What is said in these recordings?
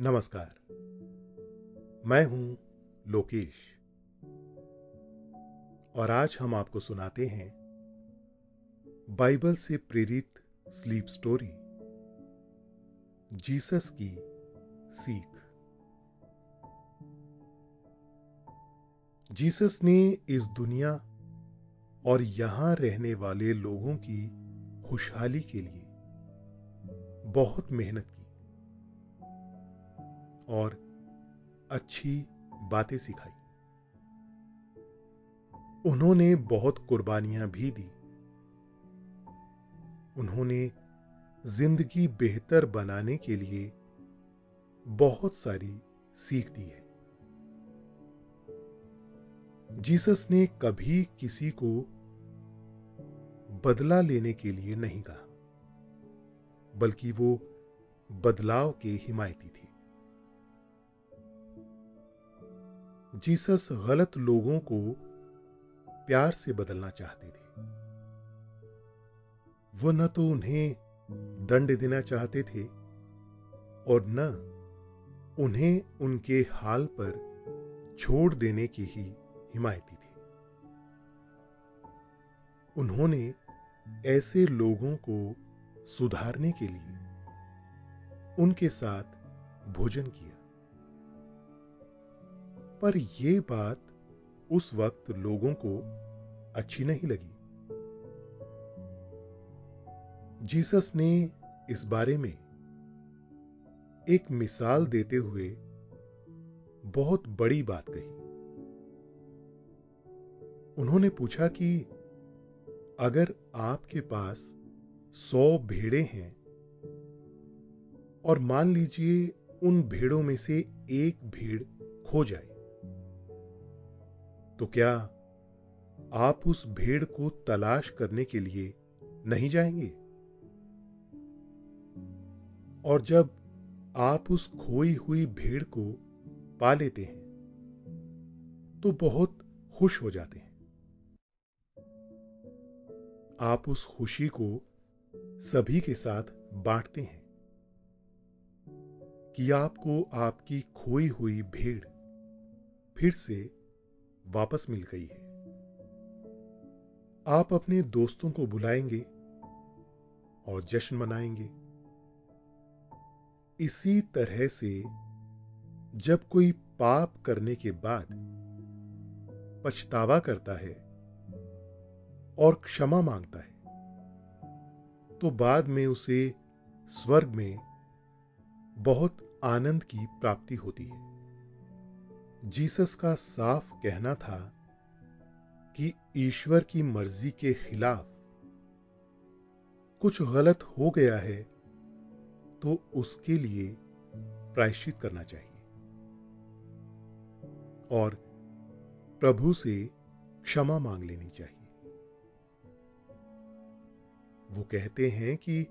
नमस्कार। मैं हूँ लोकेश। और आज हम आपको सुनाते हैं बाइबल से प्रेरित स्लीप स्टोरी, जीसस की सीख। जीसस ने इस दुनिया और यहाँ रहने वाले लोगों की खुशहाली के लिए बहुत मेहनत की। और अच्छी बातें सिखाई। उन्होंने बहुत कुर्बानियाँ भी दी। उन्होंने ज़िंदगी बेहतर बनाने के लिए बहुत सारी सीख दी है। जीसस ने कभी किसी को बदला लेने के लिए नहीं कहा, बल्कि वो बदलाव के हिमायती थे। जीसस गलत लोगों को प्यार से बदलना चाहते थे। वो न तो उन्हें दंड देना चाहते थे और न उन्हें उनके हाल पर छोड़ देने की ही हिमायती थे। उन्होंने ऐसे लोगों को सुधारने के लिए उनके साथ भोजन किया। पर यह बात उस वक्त लोगों को अच्छी नहीं लगी। जीसस ने इस बारे में एक मिसाल देते हुए बहुत बड़ी बात कही। उन्होंने पूछा कि अगर आपके पास सौ भेड़े हैं और मान लीजिए उन भेड़ों में से एक भेड़ खो जाए तो क्या आप उस भेड़ को तलाश करने के लिए नहीं जाएँगे? और जब आप उस खोई हुई भेड़ को पा लेते हैं तो बहुत खुश हो जाते हैं। आप उस खुशी को सभी के साथ बांटते हैं कि आपको आपकी खोई हुई भेड़ फिर से वापस मिल गई है। आप अपने दोस्तों को बुलाएँगे और जश्न मनाएँगे। इसी तरह से जब कोई पाप करने के बाद पछतावा करता है और क्षमा माँगता है तो बाद में उसे स्वर्ग में बहुत आनंद की प्राप्ति होती है। जीसस का साफ़ कहना था कि ईश्वर की मर्ज़ी के खिलाफ कुछ गलत हो गया है तो उसके लिए प्रायश्चित करना चाहिए। और प्रभु से क्षमा मांग लेनी चाहिए। वो कहते हैं कि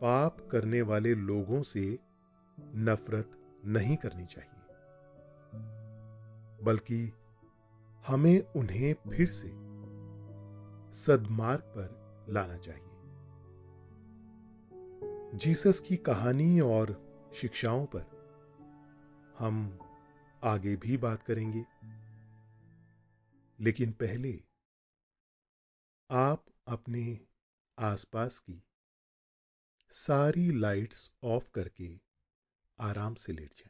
पाप करने वाले लोगों से नफरत नहीं करनी चाहिए। बल्कि हमें उन्हें फिर से सदमार्ग पर लाना चाहिए जीसस की कहानी और शिक्षाओं पर हम आगे भी बात करेंगे लेकिन पहले आप अपने आसपास की सारी लाइट्स ऑफ़ करके आराम से लेट जाएँ।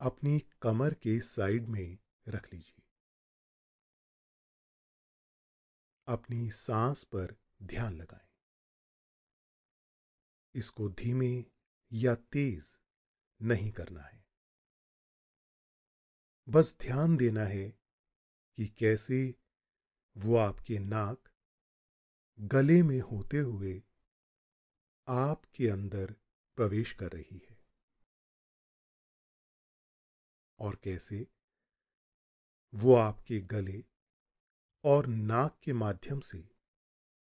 अपनी कमर के साइड में रख लीजिए। अपनी सांस पर ध्यान लगाएँ। इसको धीमे या तेज नहीं करना है। बस ध्यान देना है कि कैसे वो आपके नाक गले में होते हुए आपके अंदर प्रवेश कर रही है। और कैसे? वो आपके गले और नाक के माध्यम से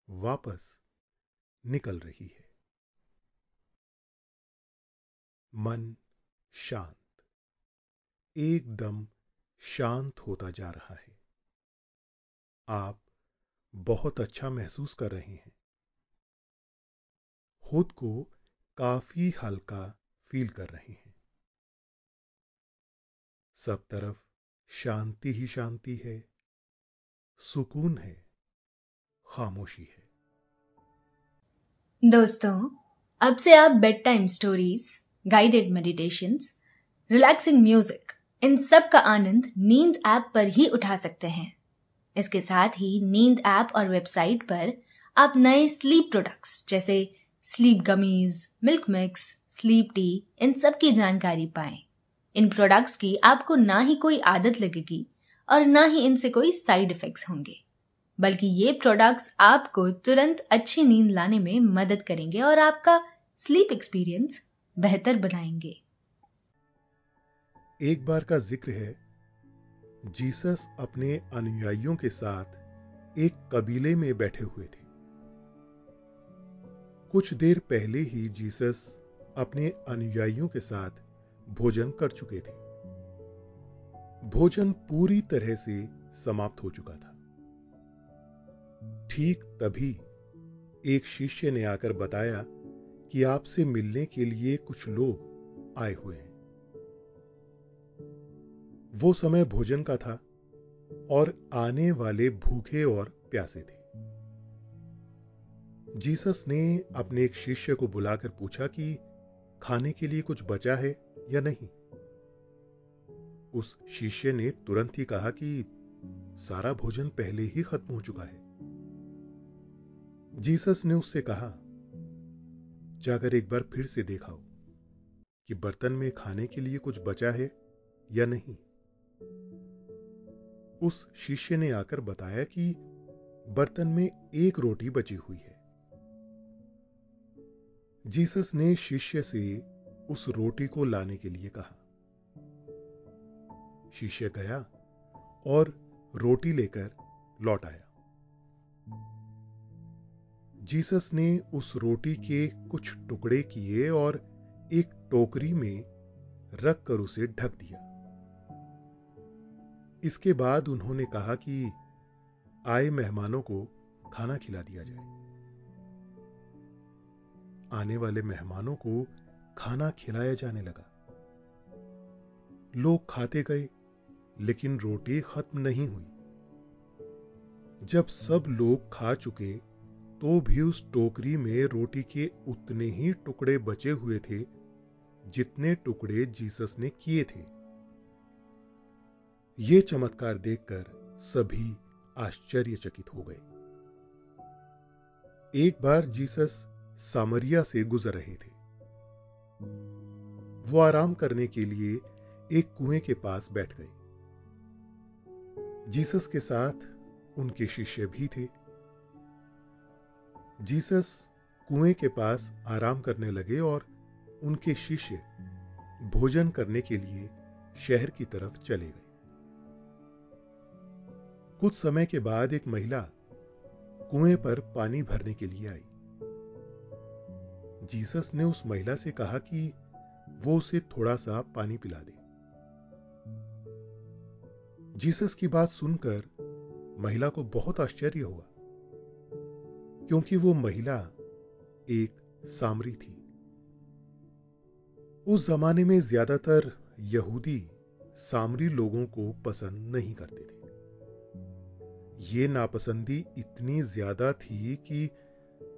वापस निकल रही है। मन शांत, एकदम शांत होता जा रहा है। आप बहुत अच्छा महसूस कर रहे हैं। खुद को काफ़ी हल्का फील कर रहे हैं। सब तरफ़ शांति ही शांति है। सुकून है। खामोशी है। दोस्तों, अब से आप bed time stories guided meditations relaxing music इन सब का आनंद नींद ऐप पर ही उठा सकते हैं। इसके साथ ही नींद ऐप और वेबसाइट पर आप नए स्लीप प्रोडक्ट्स जैसे sleep gummies milk mix sleep tea इन सब की जानकारी पाएँ। इन प्रोडक्ट्स की आपको ना ही कोई आदत लगेगी और ना ही इनसे कोई साइड इफेक्ट्स होंगे, बल्कि ये प्रोडक्ट्स आपको तुरंत अच्छी नींद लाने में मदद करेंगे और आपका स्लीप एक्सपीरियंस बेहतर बनाएँगे। एक बार का ज़िक्र है, जीसस अपने अनुयायियों के साथ एक कबीले में बैठे हुए थे। कुछ देर पहले ही जीसस अपने अनुयायियों के साथ भोजन कर चुके थे। भोजन पूरी तरह से समाप्त हो चुका था। ठीक तभी एक शिष्य ने आकर बताया कि आपसे मिलने के लिए कुछ लोग आए हुए हैं। वो समय भोजन का था और आने वाले भूखे और प्यासे थे। जीसस ने अपने एक शिष्य को बुलाकर पूछा कि खाने के लिए कुछ बचा है? या नहीं? उस शिष्य ने तुरंत ही कहा कि सारा भोजन पहले ही खत्म हो चुका है। जीसस ने उससे कहा, जाकर एक बार फिर से देखाओ कि बर्तन में खाने के लिए कुछ बचा है या नहीं? उस शिष्य ने आकर बताया कि बर्तन में एक रोटी बची हुई है। जीसस ने शिष्य से उस रोटी को लाने के लिए कहा। शिष्य गया और रोटी लेकर लौट आया। जीसस ने उस रोटी के कुछ टुकड़े किए और एक टोकरी में रखकर उसे ढक दिया। इसके बाद उन्होंने कहा कि आए मेहमानों को खाना खिला दिया जाए। आने वाले मेहमानों को खाना खिलाया जाने लगा। लोग खाते गए, लेकिन रोटी खत्म नहीं हुई। जब सब लोग खा चुके तो भी उस टोकरी में रोटी के उतने ही टुकड़े बचे हुए थे, जितने टुकड़े जीसस ने किए थे। ये चमत्कार देखकर सभी आश्चर्यचकित हो गए। एक बार जीसस सामरिया से गुजर रहे थे। वो आराम करने के लिए एक कुएँ के पास बैठ गए जीसस के साथ उनके शिष्य भी थे। जीसस कुएँ के पास आराम करने लगे और उनके शिष्य भोजन करने के लिए शहर की तरफ़ चले गए। कुछ समय के बाद एक महिला कुएँ पर पानी भरने के लिए आई। जीसस ने उस महिला से कहा कि वो उसे थोड़ा सा पानी पिला दे। जीसस की बात सुनकर महिला को बहुत आश्चर्य हुआ, क्योंकि वो महिला एक सामरी थी। उस जमाने में ज़्यादातर यहूदी सामरी लोगों को पसंद नहीं करते थे। ये नापसंदी इतनी ज़्यादा थी कि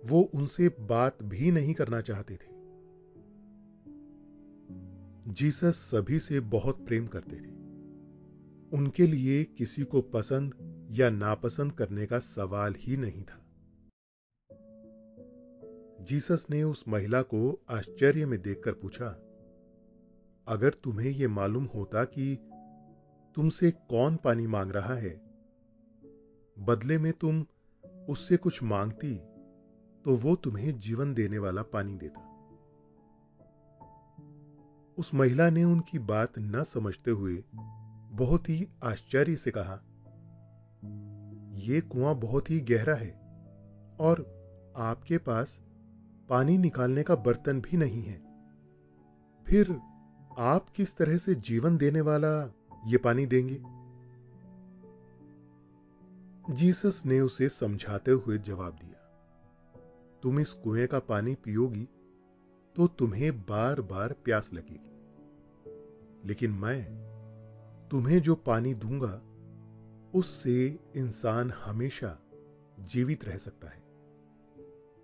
वो उनसे बात भी नहीं करना चाहते थे। जीसस सभी से बहुत प्रेम करते थे। उनके लिए किसी को पसंद या नापसंद करने का सवाल ही नहीं था। जीसस ने उस महिला को आश्चर्य में देखकर पूछा, अगर तुम्हें यह मालूम होता कि तुमसे कौन पानी मांग रहा है, बदले में तुम उससे कुछ मांगती तो वो तुम्हें जीवन देने वाला पानी देता। उस महिला ने उनकी बात न समझते हुए बहुत ही आश्चर्य से कहा यह कुआँ बहुत ही गहरा है और आपके पास पानी निकालने का बर्तन भी नहीं है। फिर आप किस तरह से जीवन देने वाला ये पानी देंगे? जीसस ने उसे समझाते हुए जवाब दिया तुम इस कुएँ का पानी पियोगी तो तुम्हें बार बार प्यास लगेगी। लेकिन मैं तुम्हें जो पानी दूँगा, उससे इंसान हमेशा जीवित रह सकता है,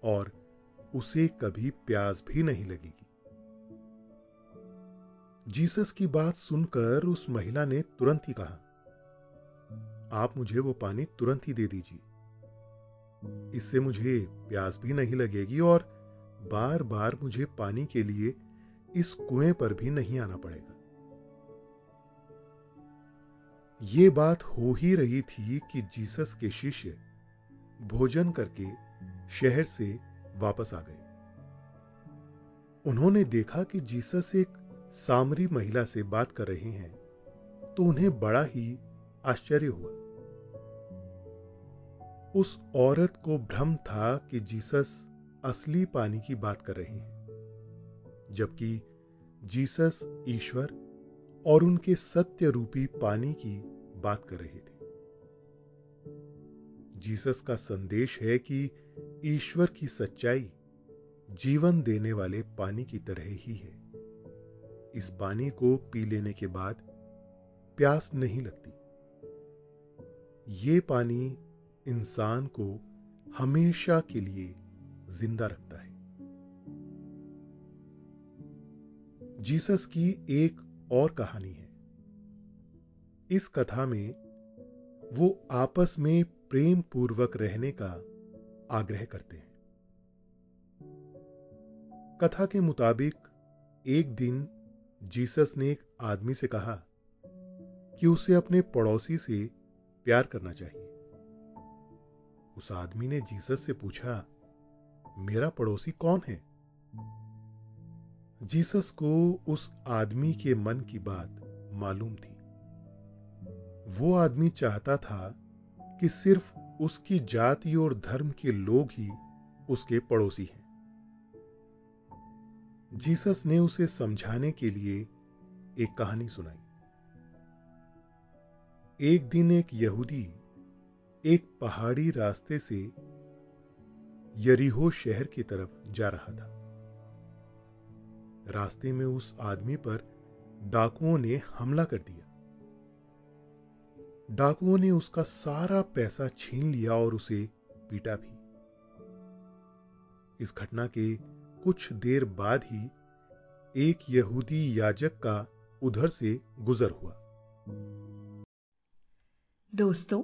और उसे कभी प्यास भी नहीं लगेगी। जीसस की बात सुनकर उस महिला ने तुरंत ही कहा, आप मुझे वो पानी तुरंत ही दे दीजिए। इससे मुझे प्यास भी नहीं लगेगी और बार बार मुझे पानी के लिए इस कुएँ पर भी नहीं आना पड़ेगा। ये बात हो ही रही थी कि जीसस के शिष्य भोजन करके शहर से वापस आ गए। उन्होंने देखा कि जीसस एक सामरी महिला से बात कर रहे हैं तो उन्हें बड़ा ही आश्चर्य हुआ। उस औरत को भ्रम था कि जीसस असली पानी की बात कर रहे हैं, जबकि जीसस ईश्वर और उनके सत्य रूपी पानी की बात कर रहे थे। जीसस का संदेश है कि ईश्वर की सच्चाई जीवन देने वाले पानी की तरह ही है। इस पानी को पी लेने के बाद प्यास नहीं लगती। ये पानी इंसान को हमेशा के लिए ज़िंदा रखता है। जीसस की एक और कहानी है। इस कथा में वो आपस में प्रेम पूर्वक रहने का आग्रह करते हैं। कथा के मुताबिक, एक दिन जीसस ने एक आदमी से कहा कि उसे अपने पड़ोसी से प्यार करना चाहिए। उस आदमी ने जीसस से पूछा, मेरा पड़ोसी कौन है? जीसस को उस आदमी के मन की बात मालूम थी। वो आदमी चाहता था कि सिर्फ़ उसकी जाति और धर्म के लोग ही उसके पड़ोसी हैं। जीसस ने उसे समझाने के लिए एक कहानी सुनाई। एक दिन एक यहूदी एक पहाड़ी रास्ते से यरीहो शहर की तरफ़ जा रहा था। रास्ते में उस आदमी पर डाकुओं ने हमला कर दिया। डाकुओं ने उसका सारा पैसा छीन लिया और उसे पीटा भी। इस घटना के कुछ देर बाद ही एक यहूदी याजक का उधर से गुजर हुआ। दोस्तों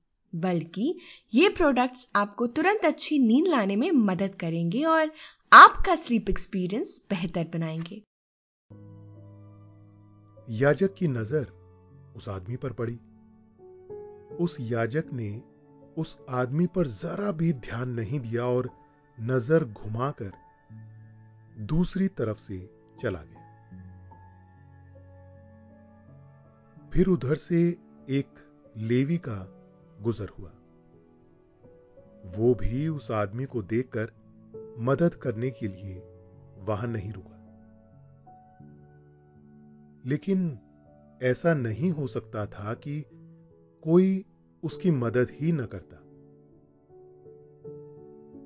बल्कि ये प्रोडक्ट्स आपको तुरंत अच्छी नींद लाने में मदद करेंगे और आपका स्लीप एक्सपीरियंस बेहतर बनाएँगे। याजक की नज़र उस आदमी पर पड़ी। उस याजक ने उस आदमी पर जरा भी ध्यान नहीं दिया और नज़र घुमाकर दूसरी तरफ़ से चला गया। फिर उधर से एक लेवी का गुजर हुआ। वो भी उस आदमी को देखकर मदद करने के लिए वहाँ नहीं रुका। लेकिन ऐसा नहीं हो सकता था कि कोई उसकी मदद ही न करता।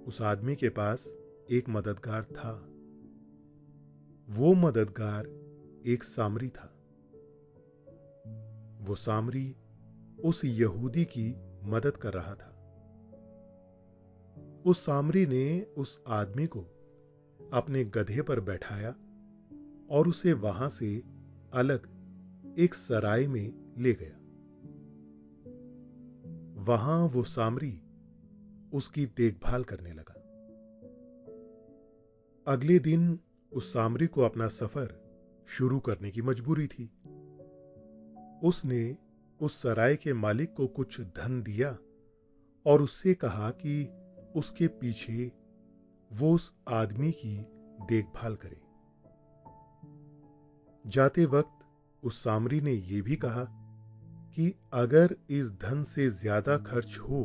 उस आदमी के पास एक मददगार था। वो मददगार एक सामरी था। वो सामरी उस यहूदी की मदद कर रहा था। उस सामरी ने उस आदमी को अपने गधे पर बैठाया और उसे वहाँ से अलग एक सराय में ले गया। वहाँ वो सामरी उसकी देखभाल करने लगा। अगले दिन उस सामरी को अपना सफ़र शुरू करने की मजबूरी थी। उसने उस सराय के मालिक को कुछ धन दिया और उससे कहा कि उसके पीछे वो उस आदमी की देखभाल करे। जाते वक्त उस सामरी ने यह भी कहा कि अगर इस धन से ज़्यादा खर्च हो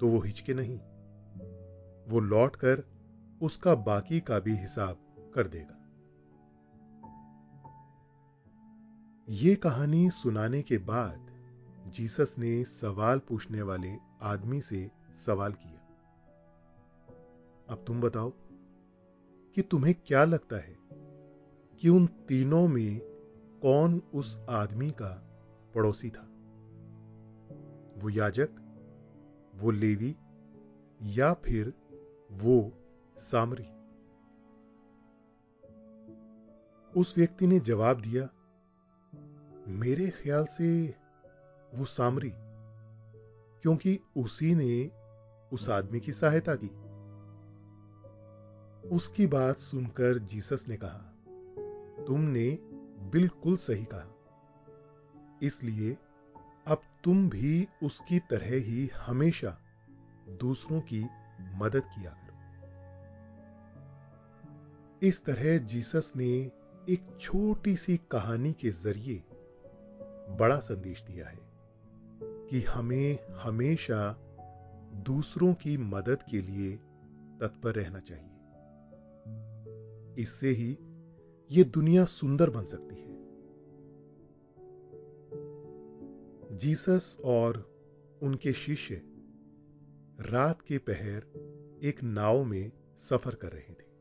तो वो हिचके नहीं। वो लौटकर उसका बाकी का भी हिसाब कर देगा। ये कहानी सुनाने के बाद जीसस ने सवाल पूछने वाले आदमी से सवाल किया। अब तुम बताओ कि तुम्हें क्या लगता है कि उन तीनों में कौन उस आदमी का पड़ोसी था? वो याजक, वो लेवी या फिर वो सामरी? उस व्यक्ति ने जवाब दिया मेरे ख्याल से वो सामरी, क्योंकि उसी ने उस आदमी की सहायता की। उसकी बात सुनकर जीसस ने कहा, तुमने बिल्कुल सही कहा। इसलिए अब तुम भी उसकी तरह ही हमेशा दूसरों की मदद किया करो। इस तरह जीसस ने एक छोटी सी कहानी के ज़रिए बड़ा संदेश दिया है कि हमें हमेशा दूसरों की मदद के लिए तत्पर रहना चाहिए। इससे ही यह दुनिया सुंदर बन सकती है। जीसस और उनके शिष्य रात के पहर एक नाव में सफ़र कर रहे थे।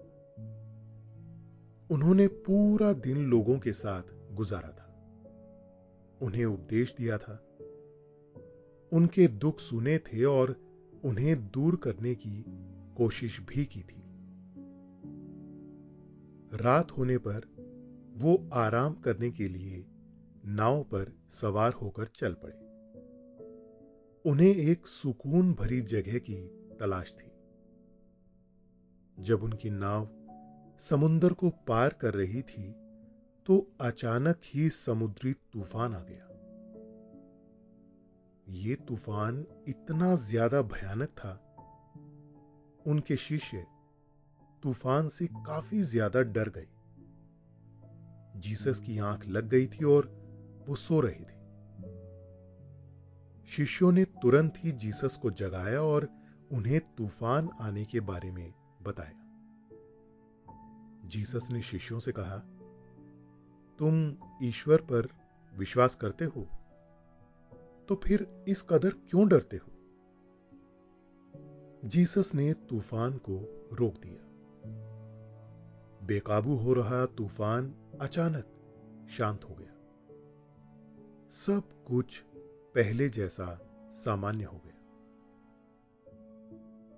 उन्होंने पूरा दिन लोगों के साथ गुजारा था। उन्हें उपदेश दिया था। उनके दुख सुने थे और उन्हें दूर करने की कोशिश भी की थी। रात होने पर वो आराम करने के लिए नाव पर सवार होकर चल पड़े। उन्हें एक सुकून भरी जगह की तलाश थी। जब उनकी नाव समुद्र को पार कर रही थी तो अचानक ही समुद्री तूफ़ान आ गया। ये तूफ़ान इतना ज़्यादा भयानक था, उनके शिष्य तूफ़ान से काफ़ी ज़्यादा डर गए। जीसस की आँख लग गई थी और वो सो रहे थे। शिष्यों ने तुरंत ही जीसस को जगाया और उन्हें तूफ़ान आने के बारे में बताया। जीसस ने शिष्यों से कहा तुम ईश्वर पर विश्वास करते हो तो फिर इस कदर क्यों डरते हो? जीसस ने तूफ़ान को रोक दिया। बेकाबू हो रहा तूफ़ान अचानक शांत हो गया। सब कुछ पहले जैसा सामान्य हो गया।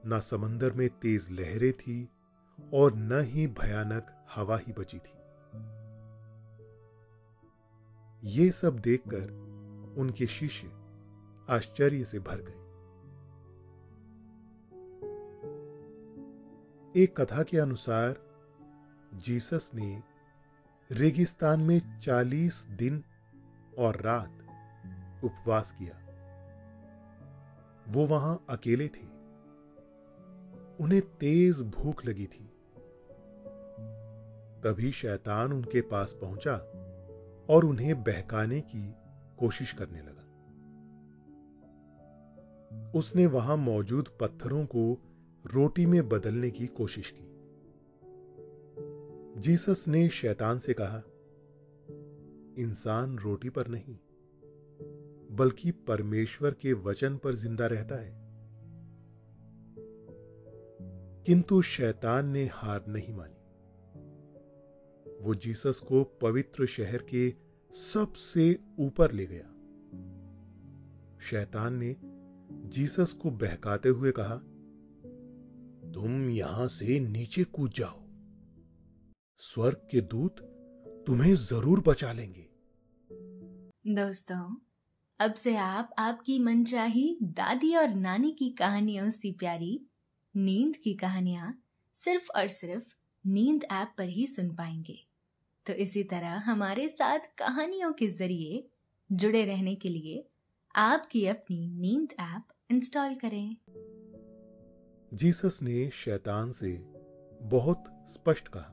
ना समंदर में तेज लहरें थी और न ही भयानक हवा ही बची थी। ये सब देखकर उनके शिष्य आश्चर्य से भर गए। एक कथा के अनुसार जीसस ने रेगिस्तान में चालीस दिन और रात उपवास किया। वो वहाँ अकेले थे। उन्हें तेज भूख लगी थी। तभी शैतान उनके पास पहुँचा और उन्हें बहकाने की कोशिश करने लगा। उसने वहाँ मौजूद पत्थरों को रोटी में बदलने की कोशिश की। जीसस ने शैतान से कहा, इंसान रोटी पर नहीं, बल्कि परमेश्वर के वचन पर ज़िंदा रहता है। किंतु शैतान ने हार नहीं मानी। वो जीसस को पवित्र शहर के सबसे ऊपर ले गया। शैतान ने जीसस को बहकाते हुए कहा, तुम यहाँ से नीचे कूद जाओ। स्वर्ग के दूत तुम्हें ज़रूर बचा लेंगे। दोस्तों, अब से आप, आपकी मनचाही दादी और नानी की कहानियों सी प्यारी, नींद की कहानियाँ सिर्फ़ और सिर्फ़ नींद ऐप पर ही सुन पाएँगे। तो इसी तरह हमारे साथ कहानियों के ज़रिए जुड़े रहने के लिए आपकी अपनी नींद ऐप इंस्टॉल करें। जीसस ने शैतान से बहुत स्पष्ट कहा,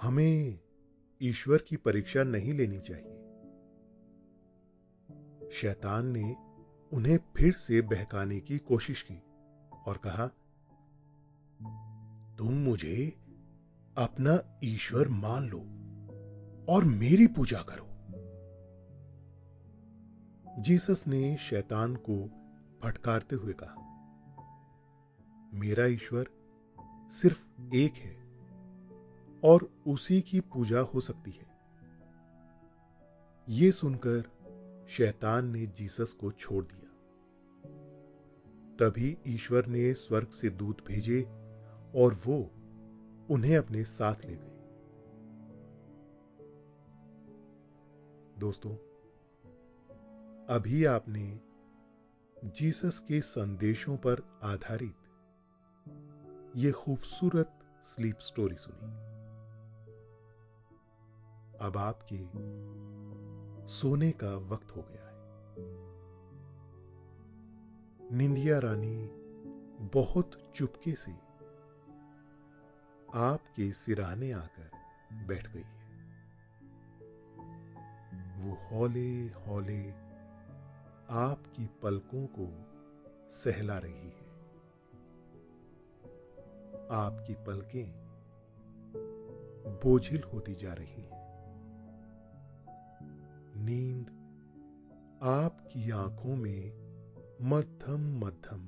हमें ईश्वर की परीक्षा नहीं लेनी चाहिए। शैतान ने उन्हें फिर से बहकाने की कोशिश की और कहा तुम मुझे अपना ईश्वर मान लो और मेरी पूजा करो। जीसस ने शैतान को फटकारते हुए कहा, मेरा ईश्वर सिर्फ़ एक है और उसी की पूजा हो सकती है। यह सुनकर शैतान ने जीसस को छोड़ दिया। तभी ईश्वर ने स्वर्ग से दूत भेजे और वो उन्हें अपने साथ ले गए दोस्तों, अभी आपने जीसस के संदेशों पर आधारित यह खूबसूरत स्लीप स्टोरी सुनी। अब आपके सोने का वक्त हो गया है। निंदिया रानी बहुत चुपके से आपके सिराने आकर बैठ गई है। वो हौले हौले आपकी पलकों को सहला रही है। आपकी पलकें बोझिल होती जा रही हैं। नींद आपकी आँखों में मध्यम मध्यम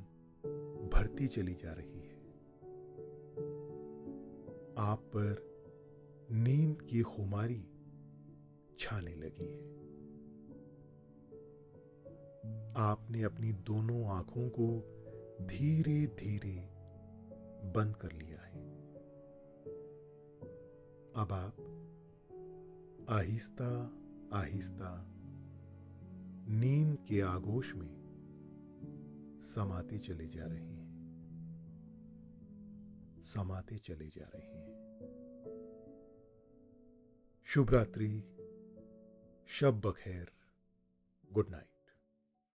भरती चली जा रही है। आप पर नींद की खुमारी छाने लगी है। आपने अपनी दोनों आँखों को धीरे धीरे बंद कर लिया है। अब आप आहिस्ता आहिस्ता नींद के आगोश में समाते चले जा रहे हैं। समाते चले जा रहे हैं। शुभ रात्रि शब बखैर गुड नाइट।